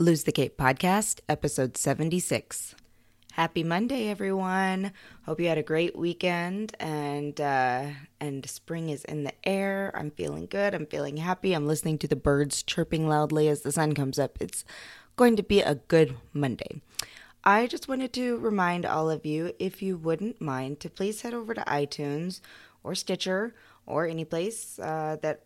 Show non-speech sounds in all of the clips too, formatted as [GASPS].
Lose the Cape podcast, episode 76. Happy Monday, everyone. Hope you had a great weekend and uh, and spring is in the air. I'm feeling good. I'm feeling happy. I'm listening to the birds chirping loudly as the sun comes up. It's going to be a good Monday. I just wanted to remind all of you, if you wouldn't mind, to please head over to iTunes or Stitcher or any place uh, that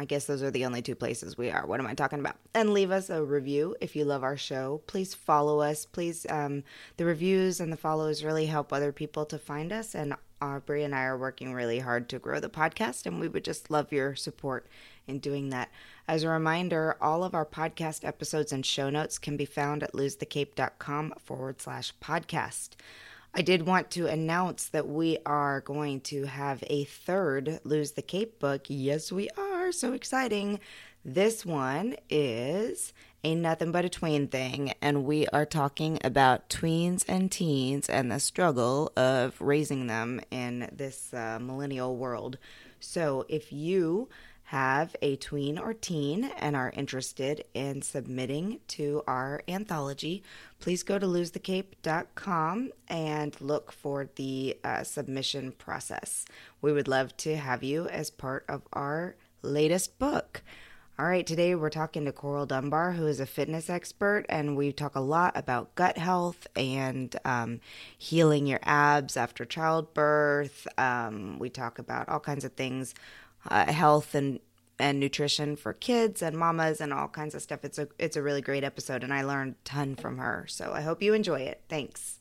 I guess those are the only two places we are. What am I talking about? And leave us a review if you love our show. Please follow us. Please, um, the reviews and the follows really help other people to find us. And Aubrey and I are working really hard to grow the podcast, and we would just love your support in doing that. As a reminder, all of our podcast episodes and show notes can be found at losethecape.com forward slash podcast. I did want to announce that we are going to have a third Lose the Cape book. Yes, we are. So exciting. This one is a nothing but a tween thing, and we are talking about tweens and teens and the struggle of raising them in this uh, millennial world. So if you have a tween or teen and are interested in submitting to our anthology, please go to losethecape.com and look for the uh, submission process. We would love to have you as part of our latest book. All right, today we're talking to Coral Dunbar, who is a fitness expert, and we talk a lot about gut health and um, healing your abs after childbirth. Um, we talk about all kinds of things uh, health and and nutrition for kids and mamas and all kinds of stuff. It's a it's a really great episode and I learned a ton from her. So I hope you enjoy it. Thanks.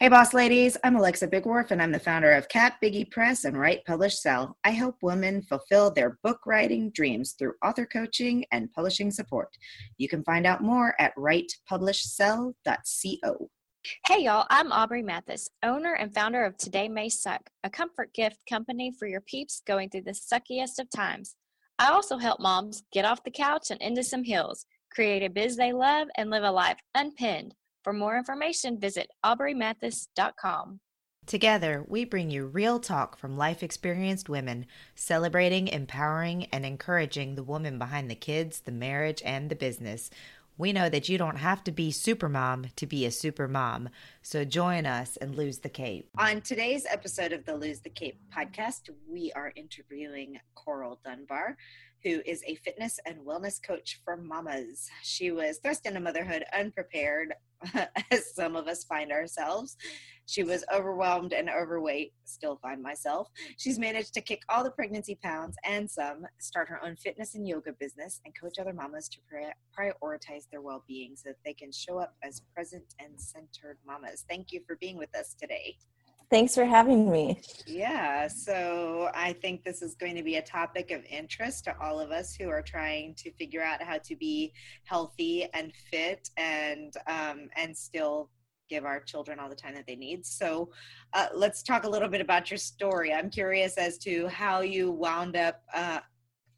Hey boss ladies, I'm Alexa Bigwarfe and I'm the founder of Kat Biggie Press and Write Publish Sell. I help women fulfill their book writing dreams through author coaching and publishing support. You can find out more at writepublishsell.co. Hey y'all, I'm Aubrey Mathis, owner and founder of Today May Suck, a comfort gift company for your peeps going through the suckiest of times. I also help moms get off the couch and into some hills, create a biz they love, and live a life unpinned. For more information, visit aubreymathis.com. Together, we bring you real talk from life experienced women, celebrating, empowering, and encouraging the woman behind the kids, the marriage, and the business. We know that you don't have to be supermom to be a super mom. So join us and lose the cape. On today's episode of the Lose the Cape podcast, we are interviewing Coral Dunbar, who is a fitness and wellness coach for mamas. She was thrust into motherhood unprepared, [LAUGHS] as some of us find ourselves. She was overwhelmed and overweight, still find myself. She's managed to kick all the pregnancy pounds and some, start her own fitness and yoga business, and coach other mamas to prioritize their well being so that they can show up as present and centered mamas. Thank you for being with us today. Thanks for having me. Yeah, so I think this is going to be a topic of interest to all of us who are trying to figure out how to be healthy and fit and um, and still give our children all the time that they need. So uh, let's talk a little bit about your story. I'm curious as to how you wound up uh,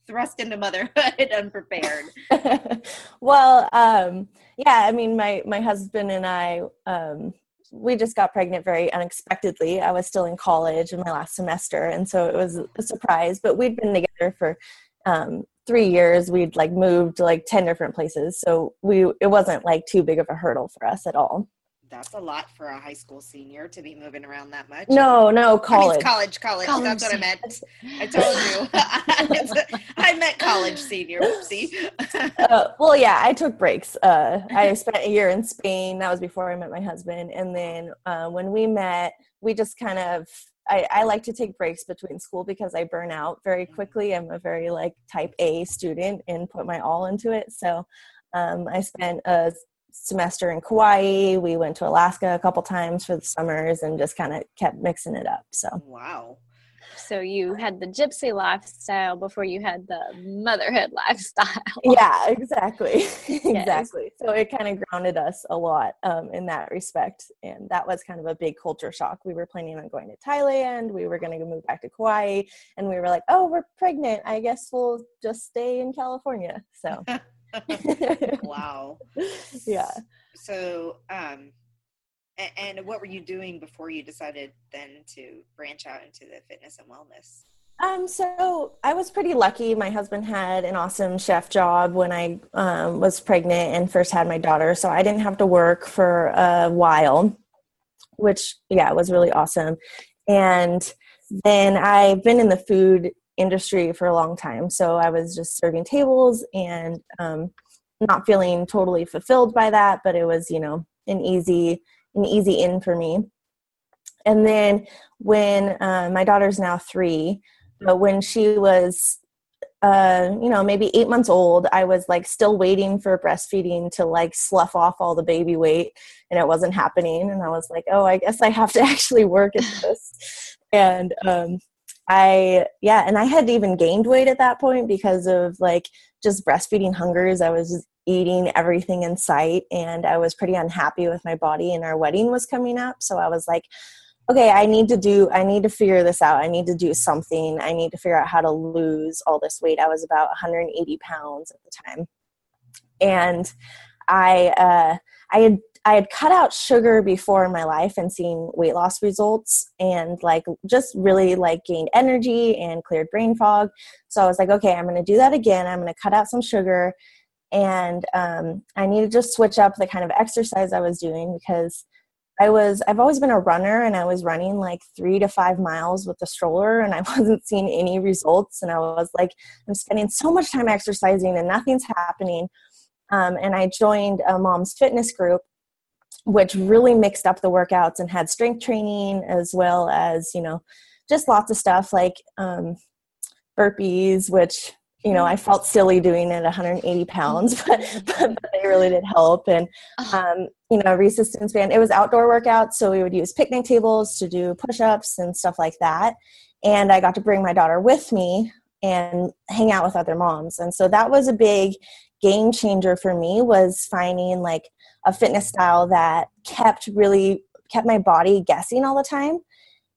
thrust into motherhood [LAUGHS] unprepared. [LAUGHS] well, um, yeah, I mean, my my husband and I. Um, we just got pregnant very unexpectedly. I was still in college in my last semester, and so it was a surprise. But we'd been together for um, three years. We'd like moved to like ten different places, so we it wasn't like too big of a hurdle for us at all that's a lot for a high school senior to be moving around that much. No, no, college. I mean, college, college, college. That's what I meant. I told you. [LAUGHS] [LAUGHS] I meant college senior. See. uh, well, yeah, I took breaks. Uh, I spent a year in Spain. That was before I met my husband. And then uh, when we met, we just kind of I, I, like to take breaks between school because I burn out very mm-hmm. quickly. I'm a very like type A student and put my all into it. So um, I spent a semester in Kauai. We went to Alaska a couple times for the summers and just kind of kept mixing it up. So wow. So you had the gypsy lifestyle before you had the motherhood [LAUGHS] lifestyle. Yeah, exactly, exactly. So it kind of grounded us a lot um, in that respect, and that was kind of a big culture shock. We were planning on going to Thailand. We were going to move back to Kauai, and we were like, "Oh, we're pregnant. I guess we'll just stay in California." So. [LAUGHS] [LAUGHS] wow. Yeah. So, um, and, and what were you doing before you decided then to branch out into the fitness and wellness? Um, so I was pretty lucky. My husband had an awesome chef job when I um, was pregnant and first had my daughter, so I didn't have to work for a while, which yeah was really awesome. And then I've been in the food industry for a long time, so I was just serving tables and um, not feeling totally fulfilled by that, but it was you know an easy an easy in for me. And then when uh, my daughter's now three but when she was uh, you know, maybe eight months old, I was like still waiting for breastfeeding to like slough off all the baby weight, and it wasn't happening. And I was like, oh, I guess I have to [LAUGHS] actually work at this. and um, I, yeah, and I had even gained weight at that point because of like just breastfeeding hungers. I was eating everything in sight, and I was pretty unhappy with my body. And our wedding was coming up, so I was like, okay, I need to do, I need to figure this out. I need to do something. I need to figure out how to lose all this weight. I was about 180 pounds at the time. And I, uh, I had, I had cut out sugar before in my life and seen weight loss results and like just really like gained energy and cleared brain fog. So I was like, okay, I'm going to do that again. I'm going to cut out some sugar and um, I need to just switch up the kind of exercise I was doing because I was I've always been a runner and I was running like 3 to 5 miles with the stroller and I [LAUGHS] wasn't seeing any results and I was like I'm spending so much time exercising and nothing's happening um, and I joined a mom's fitness group which really mixed up the workouts and had strength training as well as you know just lots of stuff like um, burpees which you know, I felt silly doing it 180 pounds, [LAUGHS] but, but, they really did help. And, um, you know, resistance band, it was outdoor workouts. So we would use picnic tables to do push ups and stuff like that. And I got to bring my daughter with me and hang out with other moms. And so that was a big game changer for me was finding like a fitness style that kept really kept my body guessing all the time.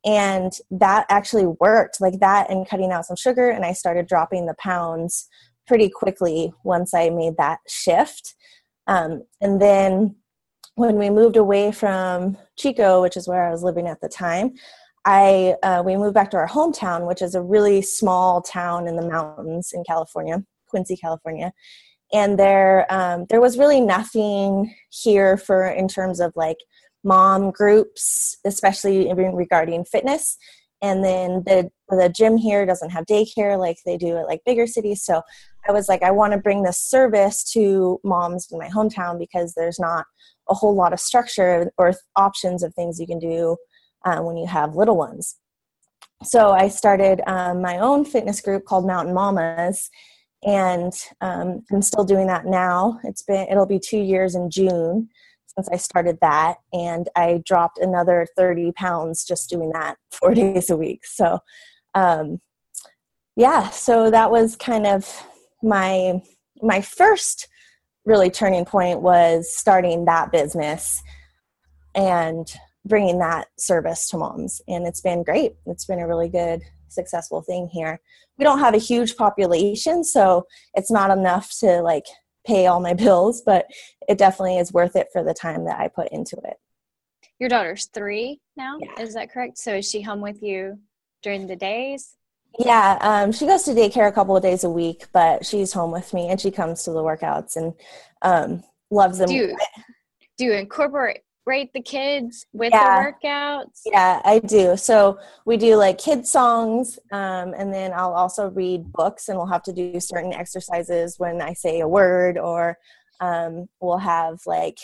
And that actually worked like that and cutting out some sugar and i started dropping the pounds pretty quickly once i made that shift. Um, and then when we moved away from chico which is where i was living at the time i uh, we moved back to our hometown which is a really small town in the mountains in california quincy california and there um, there was really nothing here for in terms of like mom groups, especially regarding fitness. And then the the gym here doesn't have daycare like they do at like bigger cities. So I was like, I want to bring this service to moms in my hometown because there's not a whole lot of structure or options of things you can do um, when you have little ones. So I started um, my own fitness group called Mountain Mamas, and um, I'm still doing that now. It's been it'll be two years in June since I started that, and I dropped another 30 pounds just doing that [LAUGHS] four days a week. So, um, yeah, so that was kind of my my first really turning point was starting that business and bringing that service to moms and it's been great it's been a really good successful thing here we don't have a huge population so it's not enough to like pay all my [LAUGHS] bills, but it definitely is worth it for the time that I put into it. Your daughter's three now, yeah. is that correct? So is she home with you during the days? Yeah, um, she goes to daycare a couple of days a week, but she's home with me and she comes to the workouts and um, loves them. Do you, do you incorporate rate the kids with yeah. the workouts? Yeah, I do. So we do like kid songs, um, and then I'll also read books, and we'll have to do certain exercises when I say a word, or um, we'll have like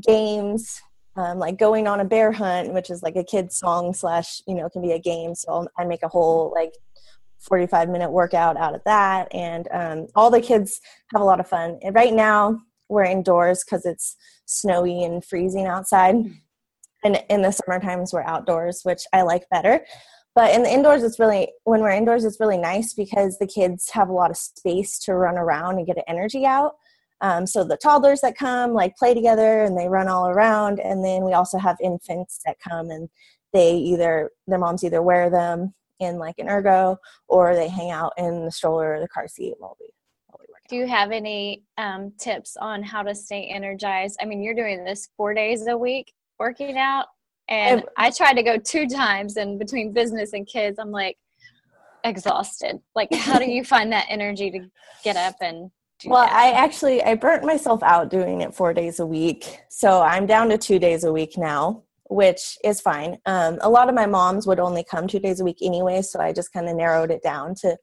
games. Um, like going on a bear hunt, which is like a kid song slash, you know, can be a game. So I'll, I make a whole like 45 minute workout out of that. And um, all the kids have a lot of fun. And right now, we're indoors because it's snowy and freezing outside. Mm. And in the summer times, we're outdoors, which I like better. But in the indoors, it's really, when we're indoors, it's really nice because the kids have a lot of space to run around and get energy out. Um, so the toddlers that come like play together and they run all around. And then we also have infants that come and they either, their moms either wear them in like an ergo or they hang out in the stroller or the car seat while we do you have any um, tips on how to stay energized? I mean, you're doing this four days a week working out, and I tried to go two times, and between business and kids, I'm like, exhausted. Like, how do you find that energy to get up and well that? i actually i burnt myself out doing it four days a week so i'm down to two days a week now which is fine um, a lot of my moms would only come two days a week anyway so i just kind of narrowed it down to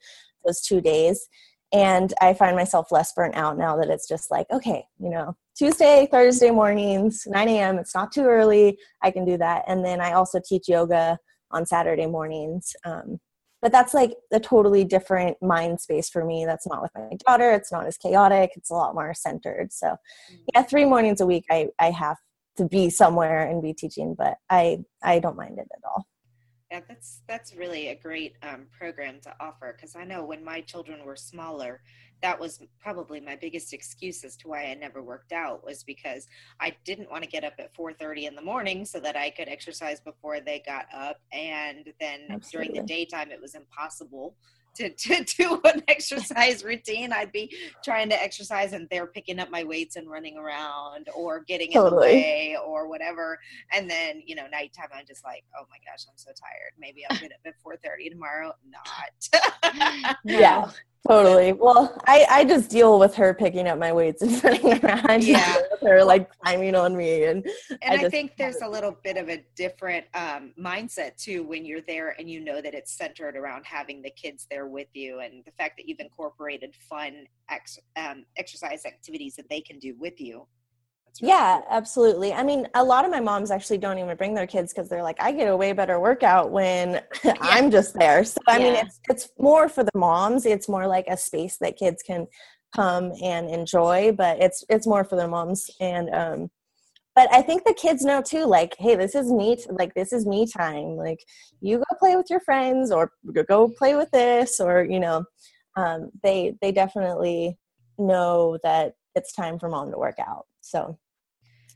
those two days and i find myself less burnt out now that it's just like okay you know tuesday thursday mornings 9 a.m it's not too early i can do that. And then i also teach yoga on saturday mornings. Um, but that's like a totally different mind space for me. That's not with my daughter. It's not as chaotic. It's a lot more centered. So mm. yeah three mornings a week i i have to be somewhere and be teaching but i i don't mind it at all yeah that's that's really a great um, program to offer because i know when my children were smaller that was probably my biggest excuse as to why I never worked out was because I didn't want to get up at 4:30 in the morning so that I could exercise before they got up and then Absolutely. during the daytime it was impossible to, to [LAUGHS] do an exercise routine. I'd be trying to exercise and they're picking up my weights and running around or getting totally. in the way or whatever. And then, you know, nighttime I'm just like, oh my gosh, I'm so tired. Maybe I'll get up at 4.30 tomorrow. Not. [LAUGHS] yeah. Totally. Well, I, I just deal with her picking up my weights and [LAUGHS] running around. [LAUGHS] Yeah. [LAUGHS] Her like climbing on me. And, and I, I think there's a little bit of a different um, mindset too when you're there and you know that it's centered around having the kids there with you and the fact that you've incorporated fun ex, um, exercise activities that they can do with you Really yeah, cool. absolutely. I mean, a lot of my moms actually don't even bring their kids because they're like, I get a way better workout when [LAUGHS] yeah. I'm just there. So I yeah. mean, it's it's more for the moms. It's more like a space that kids can come and enjoy, but it's it's more for the moms. And um, but I think the kids know too. Like, hey, this is me. Like, this is me time. Like, you go play with your friends, or go play with this, or you know, um, they they definitely know that it's time for mom to work out. So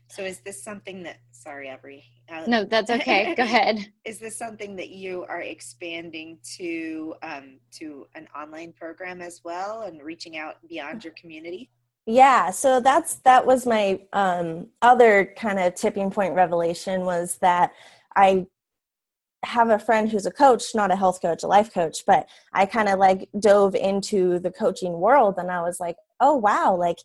so is this something that, sorry, Aubrey. Uh, no, that's okay. Go [LAUGHS] ahead. Is this something that you are expanding to um, to an online program as well and reaching out beyond your community? Yeah, so that's that was my um, other kind of tipping point revelation was that I have a friend who's a coach, not a health coach, a life coach, but I kind of like dove into the coaching world and I was like, oh wow, like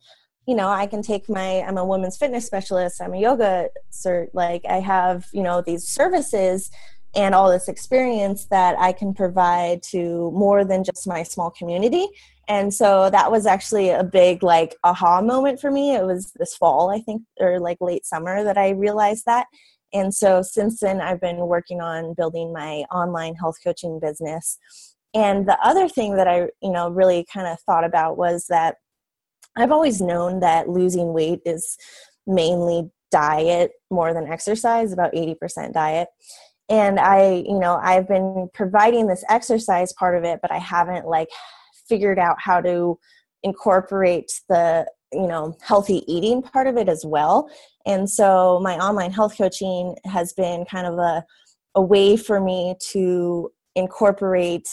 you know i can take my i'm a women's fitness specialist i'm a yoga cert like i have you know these services and all this experience that i can provide to more than just my small community. And so that was actually a big like aha moment for me. It was this fall i think or like late summer that i realized that. And so since then i've been working on building my online health coaching business. And the other thing that i you know really kind of thought about was that I've always known that losing weight is mainly diet more than exercise, about 80% diet. And I, you know, I've been providing this exercise part of it, but I haven't like figured out how to incorporate the, you know, healthy eating part of it as well. And so my online health coaching has been kind of a, a way for me to incorporate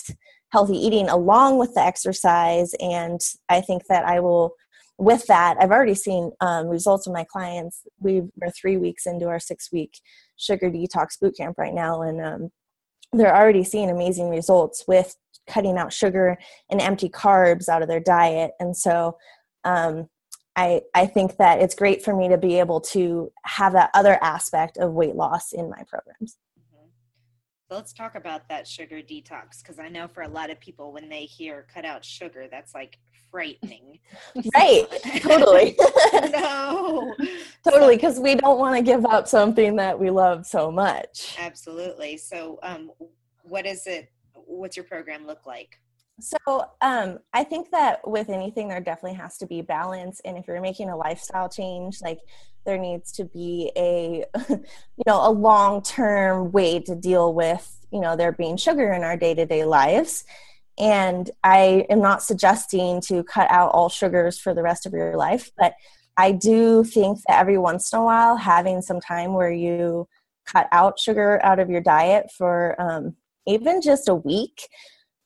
healthy eating along with the exercise. And I think that I will with that, I've already seen um, results of my clients. We are three weeks into our six week sugar detox boot camp right now, and um, they're already seeing amazing results with cutting out sugar and empty carbs out of their diet. And so, um, I I think that it's great for me to be able to have that other aspect of weight loss in my programs. Let's talk about that sugar detox because I know for a lot of people when they hear cut out sugar, that's like frightening. [LAUGHS] Right. totally. [LAUGHS] no. [LAUGHS] totally, because we don't want to give up something that we love so much. Absolutely. So, um, what is it? What's your program look like? So, um, I think that with anything, there definitely has to be balance. And if you're making a lifestyle change, like there needs to be a, [LAUGHS] you know, a long term way to deal with, you know, there being sugar in our day to day lives. And I am not suggesting to cut out all sugars for the rest of your life, but I do think that every once in a while, having some time where you cut out sugar out of your diet for um, even just a week,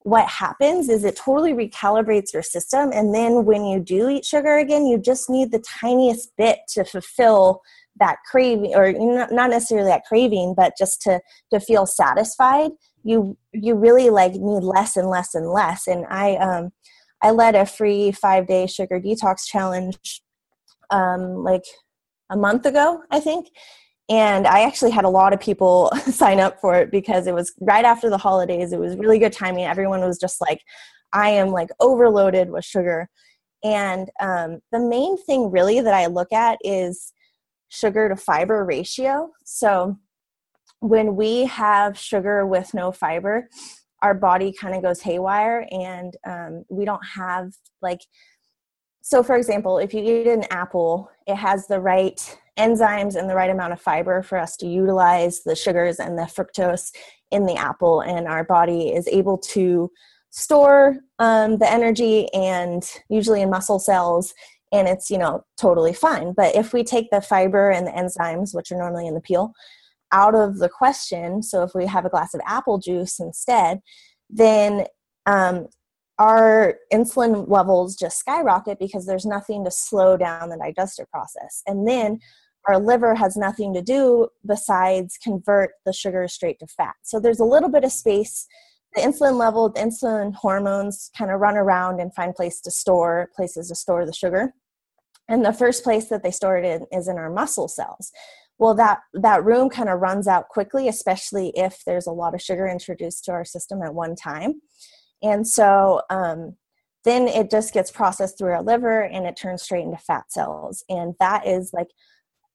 what happens is it totally recalibrates your system. And then when you do eat sugar again, you just need the tiniest bit to fulfill that craving, or not necessarily that craving, but just to, to feel satisfied you you really like need less and less and less and i um i led a free five day sugar detox challenge um like a month ago i think and i actually had a lot of people [LAUGHS] sign up for it because it was right after the holidays. It was really good timing. Everyone was just like i am like overloaded with sugar. And um, the main thing really that i look at is sugar to fiber ratio. So when we have sugar with no fiber, our body kind of goes haywire and um, we don't have like so for example if you eat an apple it has the right enzymes and the right amount of fiber for us to utilize the sugars and the fructose in the apple and our body is able to store um, the energy and usually in muscle cells and it's you know totally fine but if we take the fiber and the enzymes which are normally in the peel out of the question. So if we have a glass of apple juice instead, then um, our insulin levels just skyrocket because there's nothing to slow down the digestive process. And then our liver has nothing to do besides convert the sugar straight to fat. So there's a little bit of space. The insulin level, the insulin hormones kind of run around and find place to store places to store the sugar. And the first place that they store it in is in our muscle cells well that that room kind of runs out quickly especially if there's a lot of sugar introduced to our system at one time and so um, then it just gets processed through our liver and it turns straight into fat cells and that is like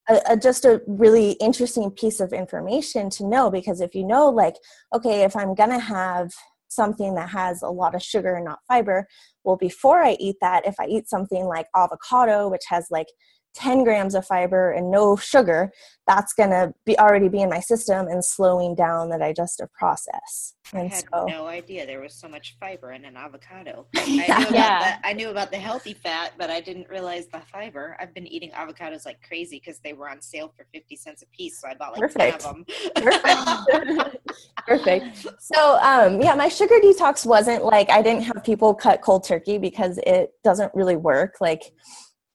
a, a, just a really interesting piece of information to know because if you know like okay if i'm gonna have something that has a lot of sugar and not fiber well before i eat that if i eat something like avocado which has like 10 grams of fiber and no sugar, that's going to be already be in my system and slowing down the digestive process. And I had so, no idea there was so much fiber in an avocado. [LAUGHS] I knew, yeah. the, I knew about the healthy fat, but I didn't realize the fiber. I've been eating avocados like crazy because they were on sale for 50 cents a piece. So I bought like Perfect. 10 of them. Perfect. [LAUGHS] Perfect. So, um, yeah, my sugar detox wasn't like I didn't have people cut cold turkey because it doesn't really work. Like,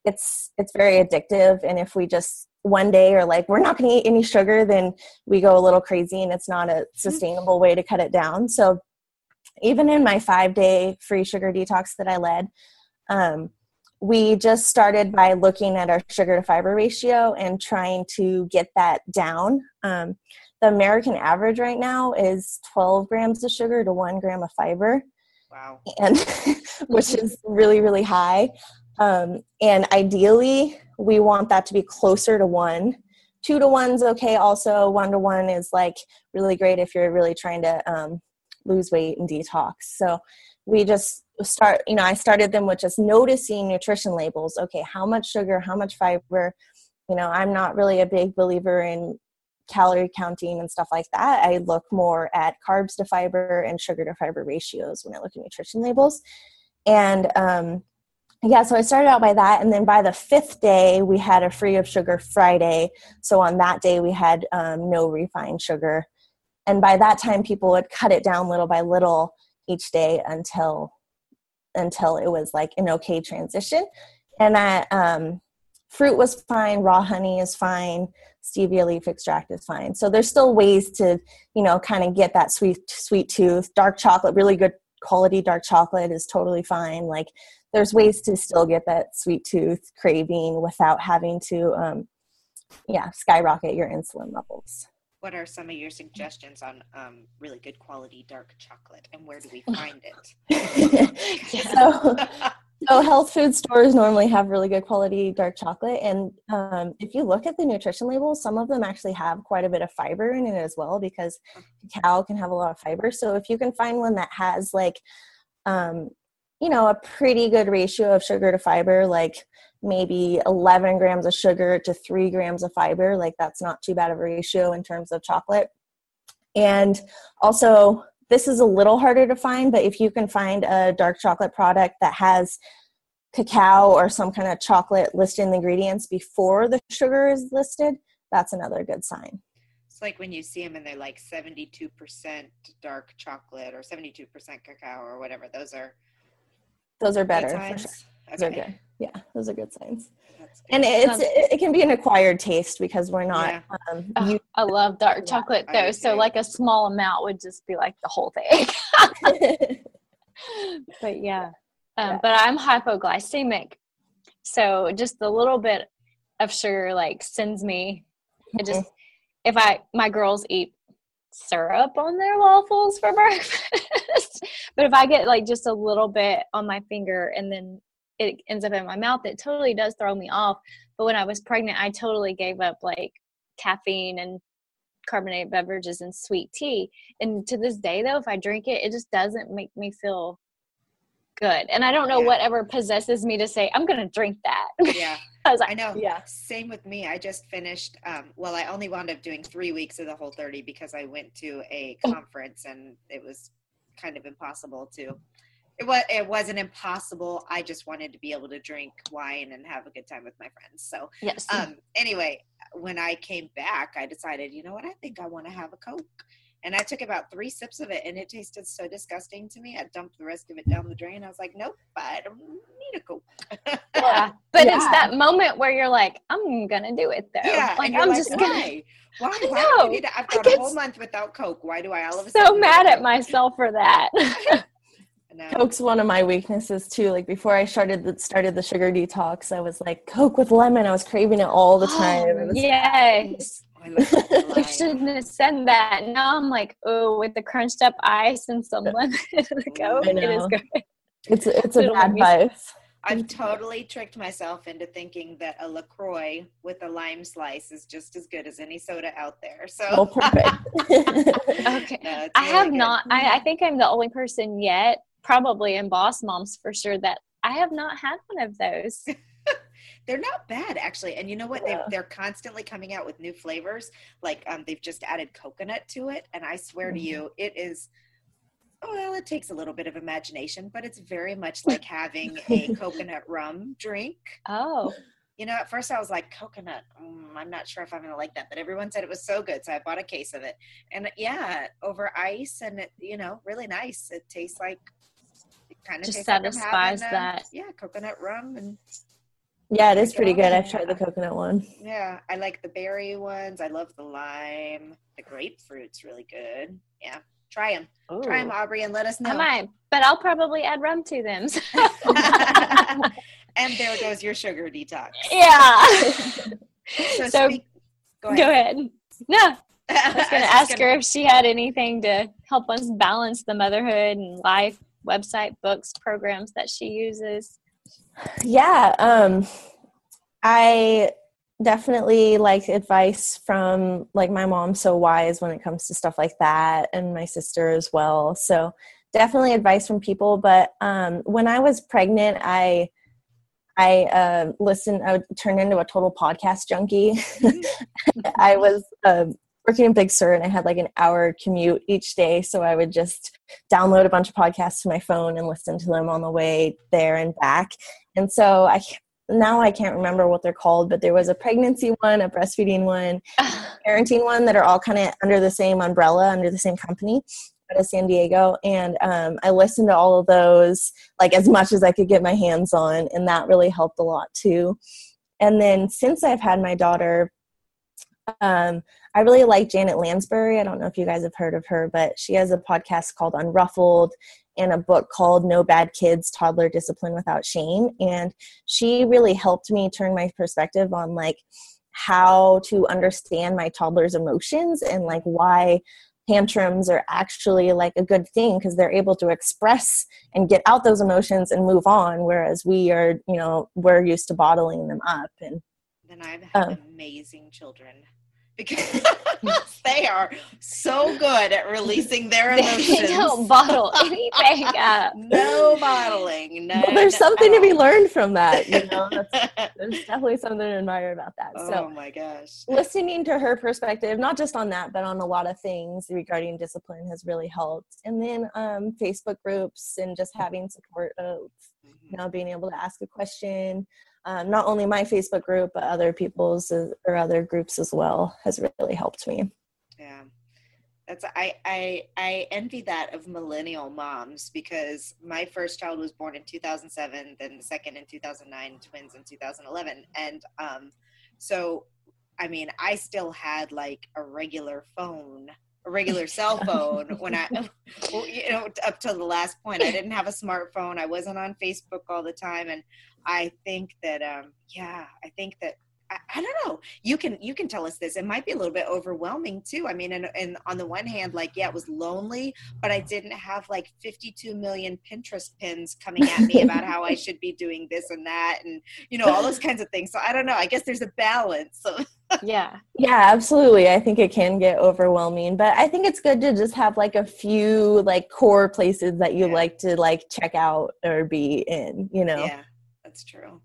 it's it's very addictive. And if we just one day are like we're not going to eat any sugar then we go a little crazy and it's not a mm-hmm. sustainable way to cut it down. So even in my five day free sugar detox that i led um, we just started by looking at our sugar to fiber ratio and trying to get that down. Um, the american average right now is 12 grams of sugar to one gram of fiber. Wow. And [LAUGHS] which is really really high um, and ideally, we want that to be closer to one. Two to one's okay. Also, one to one is like really great if you're really trying to um, lose weight and detox. So we just start. You know, I started them with just noticing nutrition labels. Okay, how much sugar? How much fiber? You know, I'm not really a big believer in calorie counting and stuff like that. I look more at carbs to fiber and sugar to fiber ratios when I look at nutrition labels. And um, yeah, so I started out by that, and then by the fifth day, we had a free of sugar Friday. So on that day, we had um, no refined sugar, and by that time, people would cut it down little by little each day until until it was like an okay transition. And that um, fruit was fine, raw honey is fine, stevia leaf extract is fine. So there's still ways to you know kind of get that sweet sweet tooth. Dark chocolate, really good quality dark chocolate is totally fine. Like there's ways to still get that sweet tooth craving without having to um, yeah skyrocket your insulin levels. What are some of your suggestions on um, really good quality dark chocolate and where do we [LAUGHS] find it? [LAUGHS] So, so health food stores normally have really good quality dark chocolate and um, if you look at the nutrition labels some of them actually have quite a bit of fiber in it as well because cacao can have a lot of fiber. So if you can find one that has like um, you know, a pretty good ratio of sugar to fiber, like maybe 11 grams of sugar to 3 grams of fiber. Like, that's not too bad of a ratio in terms of chocolate. And also, this is a little harder to find, but if you can find a dark chocolate product that has cacao or some kind of chocolate listed in the ingredients before the sugar is listed, that's another good sign. It's like when you see them and they're like 72% dark chocolate or 72% cacao or whatever. Those are those are better. Sure. Those are good. yeah, those are good signs. Good. And it's Um, it, it can be an acquired taste because we're not Yeah. um, Oh, I love dark chocolate I though. So too. like a small amount would just be like the whole thing. [LAUGHS] [LAUGHS] but yeah. Um, Yeah. But I'm hypoglycemic. So just a little bit of sugar like sends me it just if I my girls eat syrup on their waffles for [LAUGHS] breakfast. But if I get like just a little bit on my finger and then it ends up in my mouth, it totally does throw me off. But when I was pregnant, I totally gave up like caffeine and carbonated beverages and sweet tea. And to this day, though, if I drink it, it just doesn't make me feel good. And I don't know Yeah. whatever possesses me to say, I'm going to drink that. [LAUGHS] yeah, Because I know. yeah. Same with me. I just finished. Um, well, I only wound up doing three weeks of the whole thirty because I went to a Oh. conference and it was kind of impossible to. It was. It wasn't impossible. I just wanted to be able to drink wine and have a good time with my friends. So, yes. um, anyway, when I came back, I decided, you know what? I think I want to have a Coke. And I took about three sips of it, and it tasted so disgusting to me. I dumped the rest of it down the drain. I was like, "Nope, I don't need a Coke." yeah. [LAUGHS] But it's that moment where you're like, I'm going to do it though. Yeah, Like, and you're I'm like, just going to. why? Why? I Why do I know. need to? I've I gone a whole month without Coke. Why do I all of a sudden? So mad at myself for that. [LAUGHS] No. Coke's one of my weaknesses too. Like before I started the, started the sugar detox, I was like Coke with lemon. I was craving it all the [GASPS] time. It was- yes. I You [LAUGHS] shouldn't have said that. Now I'm like, oh, with the crunched up ice and some lemon and the Coke, [LAUGHS] I it is good. It's it's a It'll bad make vice. I've totally tricked myself into thinking that a Lacroix with a lime slice is just as good as any soda out there. So Well, perfect. [LAUGHS] Okay. No, it's I really have good. not, I, I mm-hmm. think I'm the only person yet, probably in Boss Moms for sure, that I have not had one of those. They're not bad actually. And you know what? They Yeah. they're constantly coming out with new flavors. Like um, they've just added coconut to it, and I swear to Mhm. you, it is. oh, Well, it takes a little bit of imagination, but it's very much [LAUGHS] like having a coconut rum drink. Oh, You know, at first I was like, coconut, mm, I'm not sure if I'm going to like that, but everyone said it was so good. So I bought a case of it. And yeah, over ice and it, you know, really nice. It tastes like, it kind of Just tastes like satisfies having, that. Yeah, coconut rum. And yeah, it is pretty good. I've tried the coconut one. yeah, I like the berry ones. I love the lime. The grapefruit's really good. Yeah, try them. Try them, oh. Aubrey, and let us know. I might, but I'll probably add rum to them. so- [LAUGHS] and there goes your sugar detox. yeah. So, [LAUGHS] So, speak, go Go ahead. ahead. No, I was going [LAUGHS] to ask gonna- her if she had anything to help us balance the motherhood and life website, books, programs that she uses. Yeah, um, I definitely like advice from like my mom's so wise when it comes to stuff like that, and my sister as well. So definitely advice from people. But um, when I was pregnant, I I uh, listened. I would turn into a total podcast junkie. [LAUGHS] I was uh, working in Big Sur and I had like an hour commute each day. So I would just download a bunch of podcasts to my phone and listen to them on the way there and back. And so I now I can't remember what they're called, but there was a pregnancy one, a breastfeeding one, [LAUGHS] parenting one that are all kind of under the same umbrella, under the same company out of San Diego. And um, I listened to all of those like as much as I could get my hands on, and that really helped a lot too. And then since I've had my daughter, um, I really like Janet Lansbury. I don't know if you guys have heard of her, but she has a podcast called Unruffled and a book called No Bad Kids Toddler Discipline Without Shame. And she really helped me turn my perspective on like how to understand my toddler's emotions and like why tantrums are actually like a good thing because they're able to express and get out those emotions and move on whereas we are you know we're used to bottling them up and Then I've had Oh. amazing children because [LAUGHS] they are so good at releasing their emotions. they don't bottle [LAUGHS] anything up. no bottling. No, well, there's something to be learned from that you know [LAUGHS] there's definitely something to admire about that oh so my gosh. listening to her perspective not just on that but on a lot of things regarding discipline has really helped and then um, facebook groups and just having support of you Mhm. know being able to ask a question um, not only my facebook group but other people's uh, or other groups as well has really helped me Yeah. That's I I I envy that of millennial moms because my first child was born in 2007, then the second in 2009, twins in 2011, and um, so I mean I still had like a regular phone, a regular [LAUGHS] cell phone when I, [LAUGHS] well, you know, up till the last point. I didn't have a smartphone. I wasn't on Facebook all the time, and I think that um, yeah, I think that I, I, don't know. You can you can tell us this. It might be a little bit overwhelming too. I mean, and, and on the one hand, like yeah, it was lonely, but I didn't have like 52 million Pinterest pins coming at me about how I [LAUGHS] should be doing this and that, and you know all those kinds of things. So I don't know. I guess there's a balance. So. yeah. Yeah, absolutely. I think it can get overwhelming, but I think it's good to just have like a few like core places that you yeah. like to like check out or be in. You know. Yeah, that's true.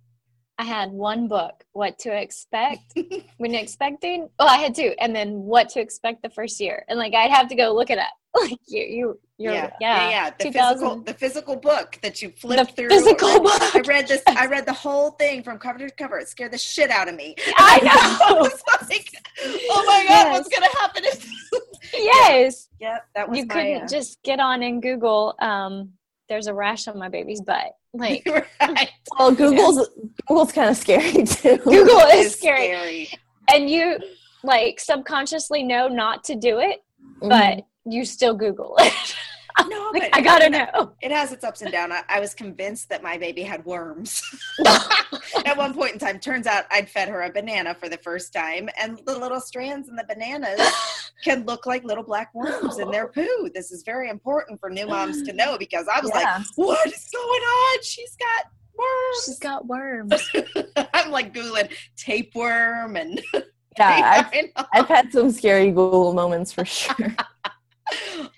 I had one book, What to Expect [LAUGHS] when expecting. Oh, I had two, and then What to Expect the first year, and like I'd have to go look it up. [LAUGHS] Like you, you, you're, yeah, yeah, yeah. yeah. The physical, the physical book that you flipped the through. Physical book. I read this. I read the whole thing from cover to cover. It scared the shit out of me. [LAUGHS] I know. like, oh my god, yes. what's gonna happen? yes. Yeah, that was. You my, couldn't uh, just get on and Google. Um, there's a rash on my baby's butt. Like, [LAUGHS] right. well, Google's yeah. Google's kind of scary [LAUGHS] too. Google is scary. scary. and you like subconsciously know not to do it, mm-hmm. but you still Google it. [LAUGHS] No, [LAUGHS] like, I gotta know. It has its ups and downs. I, I was convinced that my baby had worms. [LAUGHS] [LAUGHS] At one point in time, turns out I'd fed her a banana for the first time, and the little strands in the bananas can look like little black worms in their [GASPS] poo. This is very important for new moms to know because I was yeah. like, "What is going on? She's got worms. She's got worms." I'm like googling tapeworm and yeah, I've, I've had some scary Google moments for sure.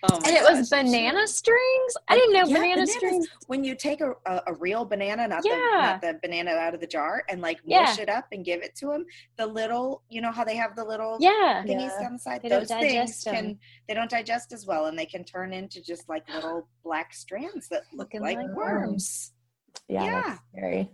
Oh and it gosh, was banana strings. I didn't know yeah, banana bananas, strings. When you take a, a, a real banana, not yeah. the not the banana out of the jar, and like mush it up and give it to them, the little, you know how they have the little yeah thingies down the side. They Those things them. can they don't digest as well, and they can turn into just like little [GASPS] black strands that look like, like, worms. worms. Yeah, yeah.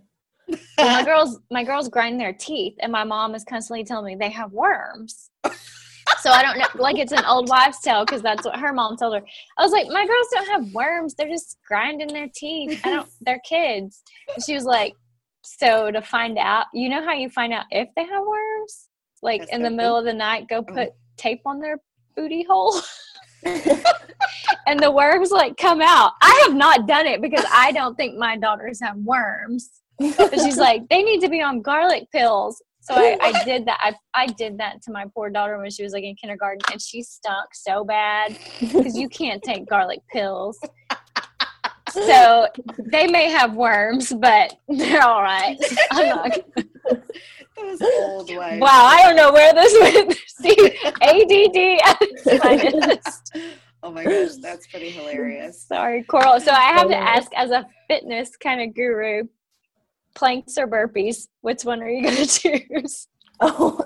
my [LAUGHS] girls, my girls grind their teeth, and my mom is constantly telling me they have worms [LAUGHS] so I don't know. Like it's an old wives' tale because that's what her mom told her. I was like, my girls don't have worms; they're just grinding their teeth. I don't. [LAUGHS] They're kids. And she was like, so to find out, you know how you find out if they have worms? Like that's in the middle of the night, go oh. put tape on their booty hole. [LAUGHS] [LAUGHS] and the worms like come out. I have not done it because I don't think my daughters have worms. But she's like, they need to be on garlic pills. So I, I, did that. I, I did that to my poor daughter when she was like in kindergarten, and she stunk so bad because you can't take garlic pills. So they may have worms, but they're all right. I'm not. [LAUGHS] old way. Wow, I don't know where this went. [LAUGHS] See, ADD. [LAUGHS] oh my gosh, that's pretty hilarious. Sorry, Coral. So I have to ask, as a fitness kind of guru, planks or burpees? Which one are you going [LAUGHS] to choose? Oh,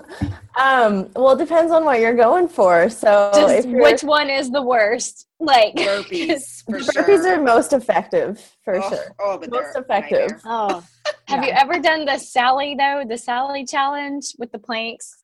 um, well, it depends on what you're going for. So, which one is the worst? Like burpees, [LAUGHS] for burpees sure. are most effective for oh, sure. Oh, but most effective. Oh, [LAUGHS] have yeah. you ever done the Sally though? The Sally challenge with the planks?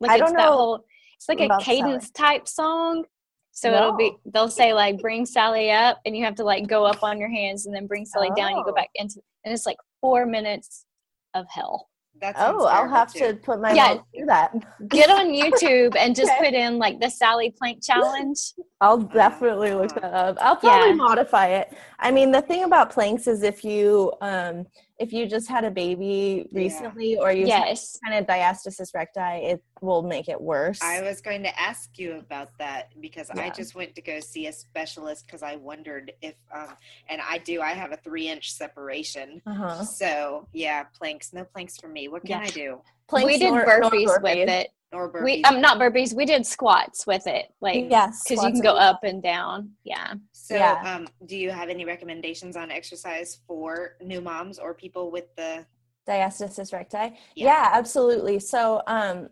Like I don't know. Whole, it's like a cadence Sally. type song. So no. it'll be they'll say like bring Sally up, and you have to like go up on your hands, and then bring Sally oh. down. You go back into, and it's like four minutes of hell. That oh, I'll have too. to put my yeah, through that. Get on YouTube and just okay. put in like the Sally Plank Challenge. I'll definitely look that up. I'll probably yeah. modify it. I mean, the thing about planks is if you um if you just had a baby recently yeah. or you yes. kind of diastasis recti, it will make it worse. I was going to ask you about that because yeah. I just went to go see a specialist because I wondered if, um, and I do, I have a three inch separation. Uh-huh. So yeah, planks, no planks for me. What can yeah. I do? Planks we did burpees with it. Or burpees. We, um, not burpees. We did squats with it, like yes, because you can go up and down. Yeah. So, yeah. um, do you have any recommendations on exercise for new moms or people with the diastasis recti? Yeah, yeah absolutely. So, um,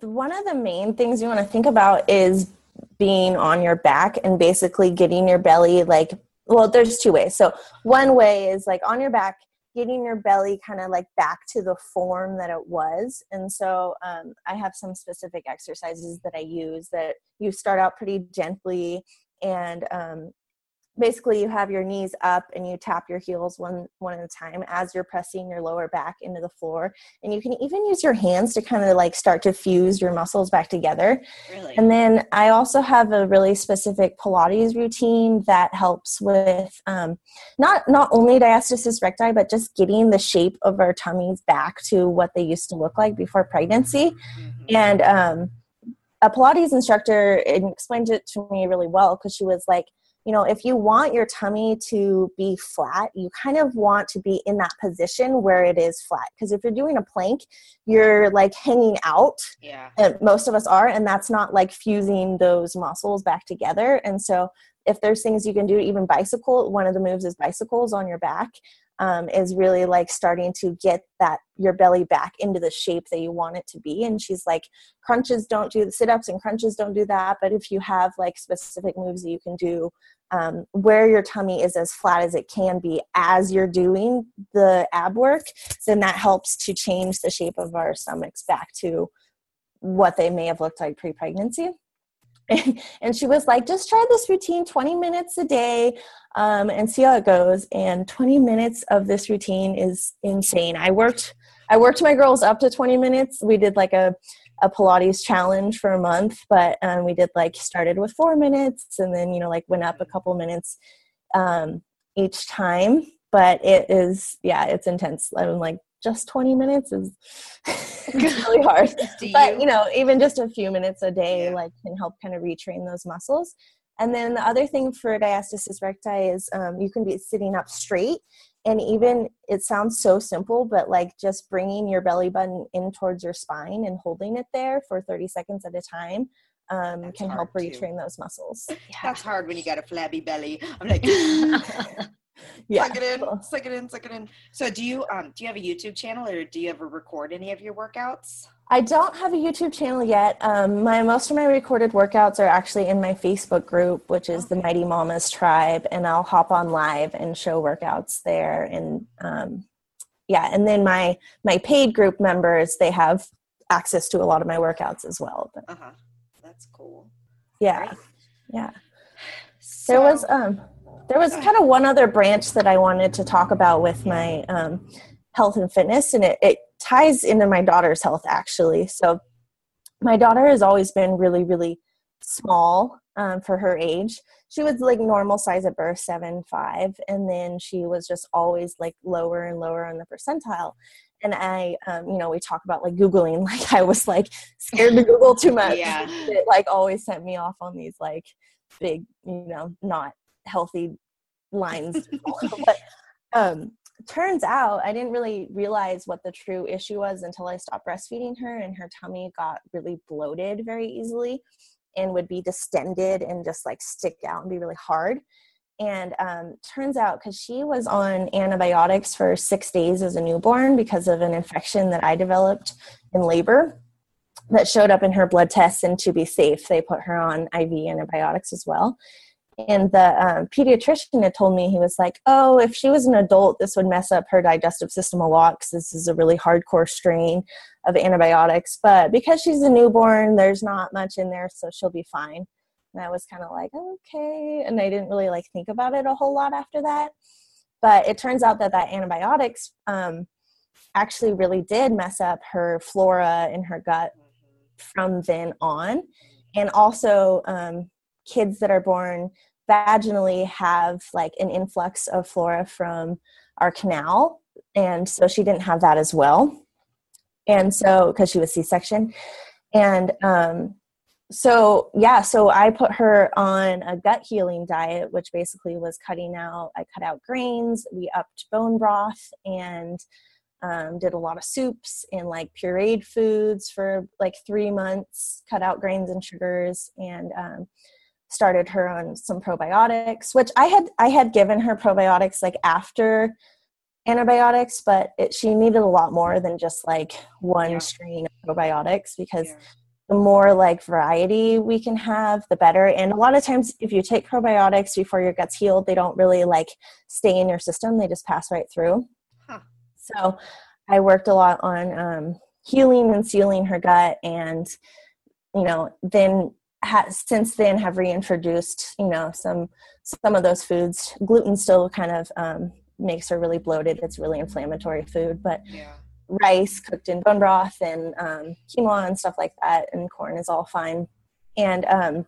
one of the main things you want to think about is being on your back and basically getting your belly like well there's two ways so one way is like on your back getting your belly kind of like back to the form that it was. And so um, I have some specific exercises that I use that you start out pretty gently and um, basically you have your knees up and you tap your heels one one at a time as you're pressing your lower back into the floor and you can even use your hands to kind of like start to fuse your muscles back together Really? and then i also have a really specific pilates routine that helps with um, not not only diastasis recti but just getting the shape of our tummies back to what they used to look like before pregnancy Mhm. and um, a Pilates instructor explained it to me really well because she was like, you know, if you want your tummy to be flat, you kind of want to be in that position where it is flat. Because if you're doing a plank, you're like hanging out. yeah. And most of us are, and that's not like fusing those muscles back together. And so, if there's things you can do, even bicycle, one of the moves is bicycles on your back. Um, is really like starting to get that your belly back into the shape that you want it to be. And she's like, crunches don't do the sit ups and crunches don't do that. But if you have like specific moves that you can do um, where your tummy is as flat as it can be as you're doing the ab work, then that helps to change the shape of our stomachs back to what they may have looked like pre [LAUGHS] and she was like, just try this routine 20 minutes a day um, and see how it goes. And 20 minutes of this routine is insane. I worked, I worked my girls up to 20 minutes. We did like a, a Pilates challenge for a month, but um, we did like started with four minutes and then, you know, like went up a couple minutes um, each time. But it is, yeah, it's intense. I'm like, just 20 minutes is [LAUGHS] [LAUGHS] really hard but you know even just a few minutes a day Yeah. like can help kind of retrain those muscles and then the other thing for diastasis recti is um, you can be sitting up straight and even it sounds so simple but like just bringing your belly button in towards your spine and holding it there for 30 seconds at a time um, can help hard, too. retrain those muscles That's hard when you got a flabby belly. I'm like, [LAUGHS] yeah suck it in, cool. suck it in, suck it in. So, do you um do you have a YouTube channel or do you ever record any of your workouts? I don't have a YouTube channel yet. Um, my most of my recorded workouts are actually in my Facebook group, which is the Mighty Mamas Tribe, and I'll hop on live and show workouts there. And um, yeah, and then my my paid group members they have access to a lot of my workouts as well. Uh huh. That's cool. yeah, Great. yeah. [SIGHS] There was um there was kind of one other branch that I wanted to talk about with my um, health and fitness, and it, it ties into my daughter's health actually. So my daughter has always been really, really small um, for her age. She was like normal size at birth, seven five, and then she was just always like lower and lower on the percentile. And I, um, you know, we talk about like googling. [LAUGHS] Like I was like scared to Google too much. Yeah. It like always sent me off on these like big, you know, not healthy lines. [LAUGHS] [LAUGHS] but um, turns out I didn't really realize what the true issue was until I stopped breastfeeding her, and her tummy got really bloated very easily and would be distended and just like stick out and be really hard. And um, turns out because she was on antibiotics for six days as a newborn because of an infection that I developed in labor that showed up in her blood tests, and to be safe, they put her on IV antibiotics as well and the um, pediatrician had told me he was like oh if she was an adult this would mess up her digestive system a lot because this is a really hardcore strain of antibiotics but because she's a newborn there's not much in there so she'll be fine. And i was kind of like okay and i didn't really like think about it a whole lot after that. But it turns out that that antibiotics um, actually really did mess up her flora in her gut from then on. And also um, kids that are born vaginally have like an influx of flora from our canal and so she didn't have that as well. And so because she was c-section. And um, so yeah so i put her on a gut healing diet which basically was cutting out i cut out grains we upped bone broth and um, did a lot of soups and like pureed foods for like three months cut out grains and sugars and um, started her on some probiotics which i had i had given her probiotics like after antibiotics but it, she needed a lot more than just like one Yeah. strain of probiotics because Yeah. the more like variety we can have the better and a lot of times if you take probiotics before your gut's healed they don't really like stay in your system they just pass right through Huh. So I worked a lot on um, healing and sealing her gut, and you know, then ha- since then have reintroduced you know some some of those foods. Gluten still kind of um, makes her really bloated. It's really inflammatory food, but Yeah. rice cooked in bone broth and um, quinoa and stuff like that, and corn is all fine. And um,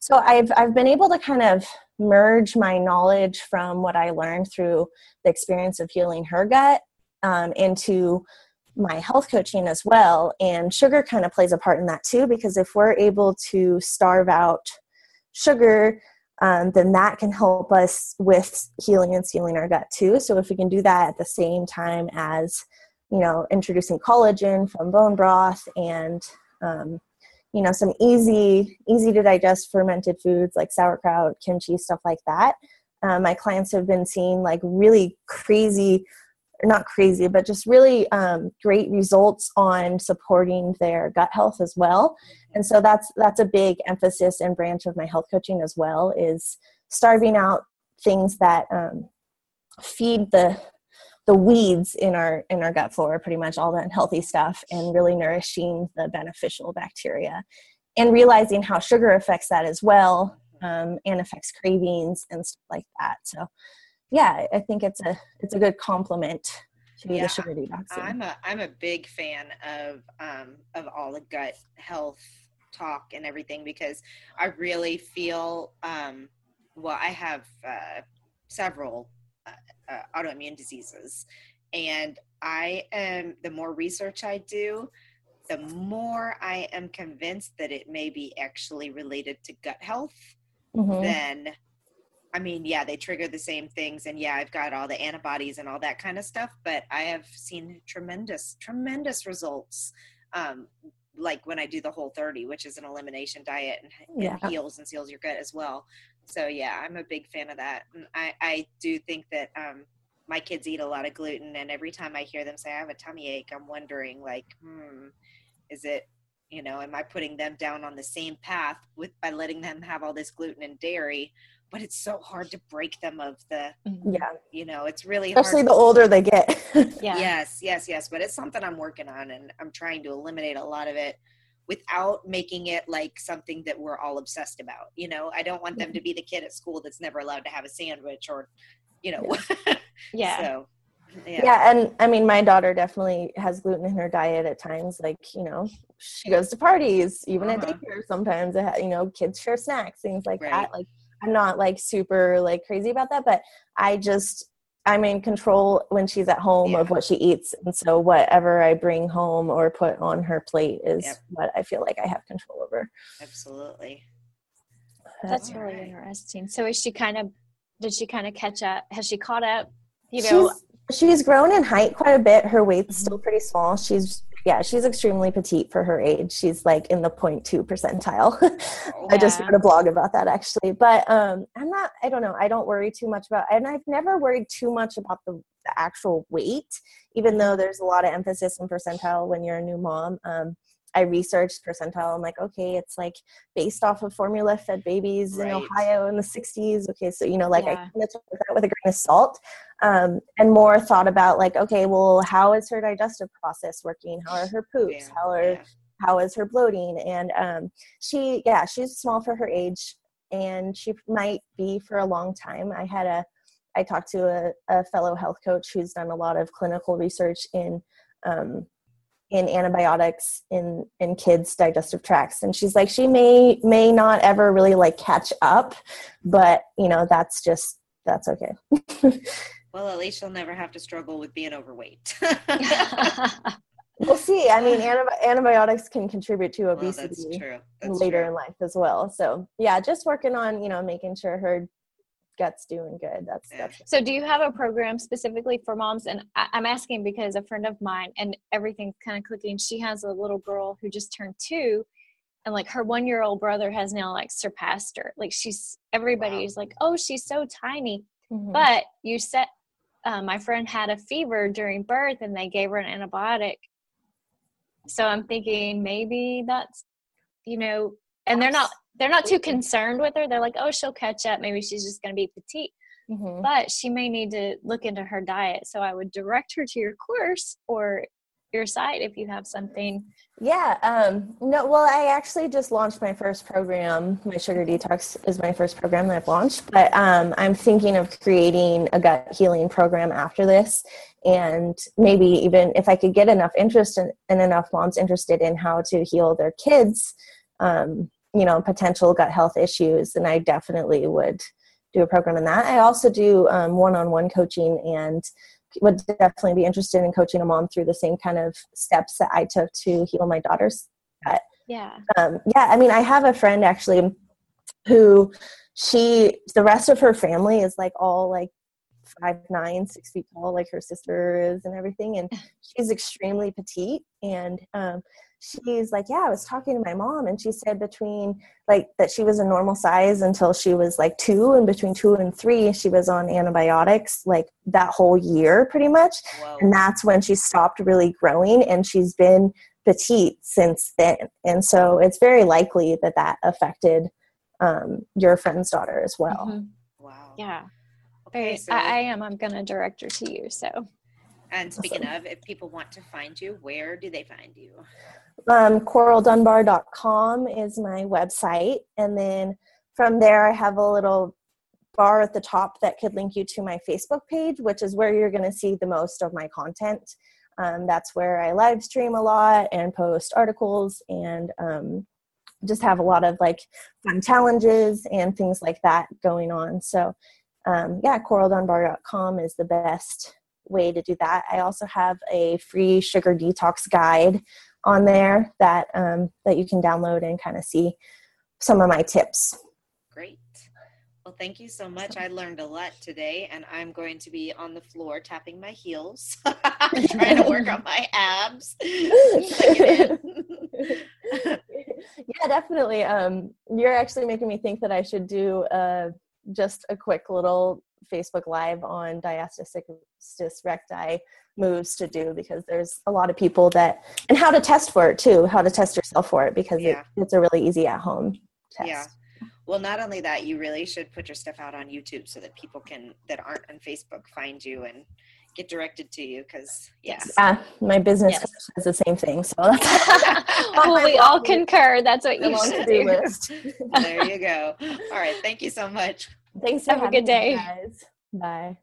so I've I've been able to kind of merge my knowledge from what I learned through the experience of healing her gut um, into my health coaching as well. And sugar kind of plays a part in that too, because if we're able to starve out sugar, um, then that can help us with healing and sealing our gut too. So if we can do that at the same time as, you know, introducing collagen from bone broth and, um, you know, some easy, easy to digest fermented foods like sauerkraut, kimchi, stuff like that. Um, my clients have been seeing like really crazy not crazy, but just really um, great results on supporting their gut health as well. And so that's that's a big emphasis and branch of my health coaching as well is starving out things that um, feed the the weeds in our in our gut flora, pretty much all the unhealthy stuff, and really nourishing the beneficial bacteria, and realizing how sugar affects that as well, um, and affects cravings and stuff like that. So yeah, I think it's a it's a good complement to Yeah, the sugar detoxing. I'm a I'm a big fan of um of all the gut health talk and everything because I really feel um well I have uh, several uh, uh, autoimmune diseases and I am the more research I do the more I am convinced that it may be actually related to gut health Mhm. then I mean, yeah, they trigger the same things, and yeah, I've got all the antibodies and all that kind of stuff. But I have seen tremendous, tremendous results. Um, like when I do the Whole 30, which is an elimination diet and, and Yeah. heals and seals your gut as well. So yeah, I'm a big fan of that. And I, I do think that um, my kids eat a lot of gluten, and every time I hear them say I have a tummy ache, I'm wondering like, hmm, is it you know am i putting them down on the same path with by letting them have all this gluten and dairy but it's so hard to break them of the yeah, you know it's really especially hard the older they get. [LAUGHS] Yeah. yes yes yes but it's something i'm working on and i'm trying to eliminate a lot of it without making it like something that we're all obsessed about you know i don't want them to be the kid at school that's never allowed to have a sandwich or you know [LAUGHS] Yeah. so yeah. yeah, and I mean, my daughter definitely has gluten in her diet at times. Like, you know, she goes to parties, even at Uh-huh. daycare. Sometimes, you know, kids share snacks, things like Right. that. Like, I'm not like super like crazy about that, but I just I'm in control when she's at home of what she eats, and so whatever I bring home or put on her plate is Yep. what I feel like I have control over. absolutely That's All really right. interesting. So is she kind of did she kind of catch up? Has she caught up? You know, she's, she's grown in height quite a bit. Her weight's Mhm. still pretty small. She's yeah, she's extremely petite for her age. She's like in the 0.2 percentile. [LAUGHS] I just Yeah. wrote a blog about that actually. But um I'm not I don't know. I don't worry too much about and I've never worried too much about the, the actual weight, even though there's a lot of emphasis on percentile when you're a new mom. Um I researched percentile. I'm like, okay, it's like based off of formula fed babies in Ohio in the 60s. Okay, so you know, like I kind of took that with a grain of salt, um, and more thought about like, okay, well, how is her digestive process working? How are her poops? Yeah, How are yeah. how is her bloating? And um, she, yeah, she's small for her age, and she might be for a long time. I had a, I talked to a, a fellow health coach who's done a lot of clinical research in. Um, in antibiotics in in kids digestive tracts and she's like she may may not ever really like catch up but you know that's just that's okay [LAUGHS] well at least she'll never have to struggle with being overweight [LAUGHS] we'll see i mean antibi- antibiotics can contribute to well, obesity that's true that's later true. in life as well so yeah just working on you know making sure her gut's doing good that's Yeah. that's so do you have a program specifically for moms? And I, I'm asking because a friend of mine and everything's kind of clicking. She has a little girl who just turned two, and like her one year old brother has now like surpassed her. Like she's everybody Wow. is like, oh, she's so tiny. Mhm. But you said uh, my friend had a fever during birth and they gave her an antibiotic. So I'm thinking maybe that's, you know, and they're not they're not too concerned with her. They're like, oh, she'll catch up. Maybe she's just going to be petite. mm-hmm. but she may need to look into her diet. So I would direct her to your course or your side if you have something. Yeah. Um, no, well, I actually just launched my first program. My Sugar Detox is my first program that I've launched, but um, I'm thinking of creating a gut healing program after this. And maybe even if I could get enough interest in, and enough moms interested in how to heal their kids, um, you know, potential gut health issues, then I definitely would do a program in that. I also do one on one coaching and would definitely be interested in coaching a mom through the same kind of steps that I took to heal my daughter's gut. Yeah. Um, yeah. I mean, I have a friend actually who she, the rest of her family is like all like five nine, six feet tall, like her sister is, and everything. And [LAUGHS] she's extremely petite. And um, she's like, yeah, I was talking to my mom, and she said between like that she was a normal size until she was like two, and between two and three, she was on antibiotics like that whole year, pretty much. Whoa. And that's when she stopped really growing, and she's been petite since then. And so it's very likely that that affected um, your friend's daughter as well. Mm-hmm. Wow. Yeah. Okay, so I, I am. I'm going to direct her to you. So. And speaking awesome. of, if people want to find you, where do they find you? Um, coraldunbar.com is my website. And then from there, I have a little bar at the top that could link you to my Facebook page, which is where you're going to see the most of my content. Um, that's where I live stream a lot and post articles and um, just have a lot of like fun challenges and things like that going on. So, um, yeah, coraldunbar.com is the best way to do that. I also have a free sugar detox guide on there that um, that you can download and kind of see some of my tips. Great. Well, thank you so much. I learned a lot today, and I'm going to be on the floor tapping my heels, [LAUGHS] trying to work on my abs. [LAUGHS] [LAUGHS] yeah, definitely. Um, you're actually making me think that I should do uh, just a quick little Facebook Live on diastasis recti moves to do because there's a lot of people that and how to test for it too how to test yourself for it because yeah. it, it's a really easy at home test yeah well not only that you really should put your stuff out on youtube so that people can that aren't on facebook find you and get directed to you because yes yeah my business yes. says the same thing so [LAUGHS] [LAUGHS] well, we all concur that's what you should do list. there you go all right thank you so much thanks have a good day. guys. Bye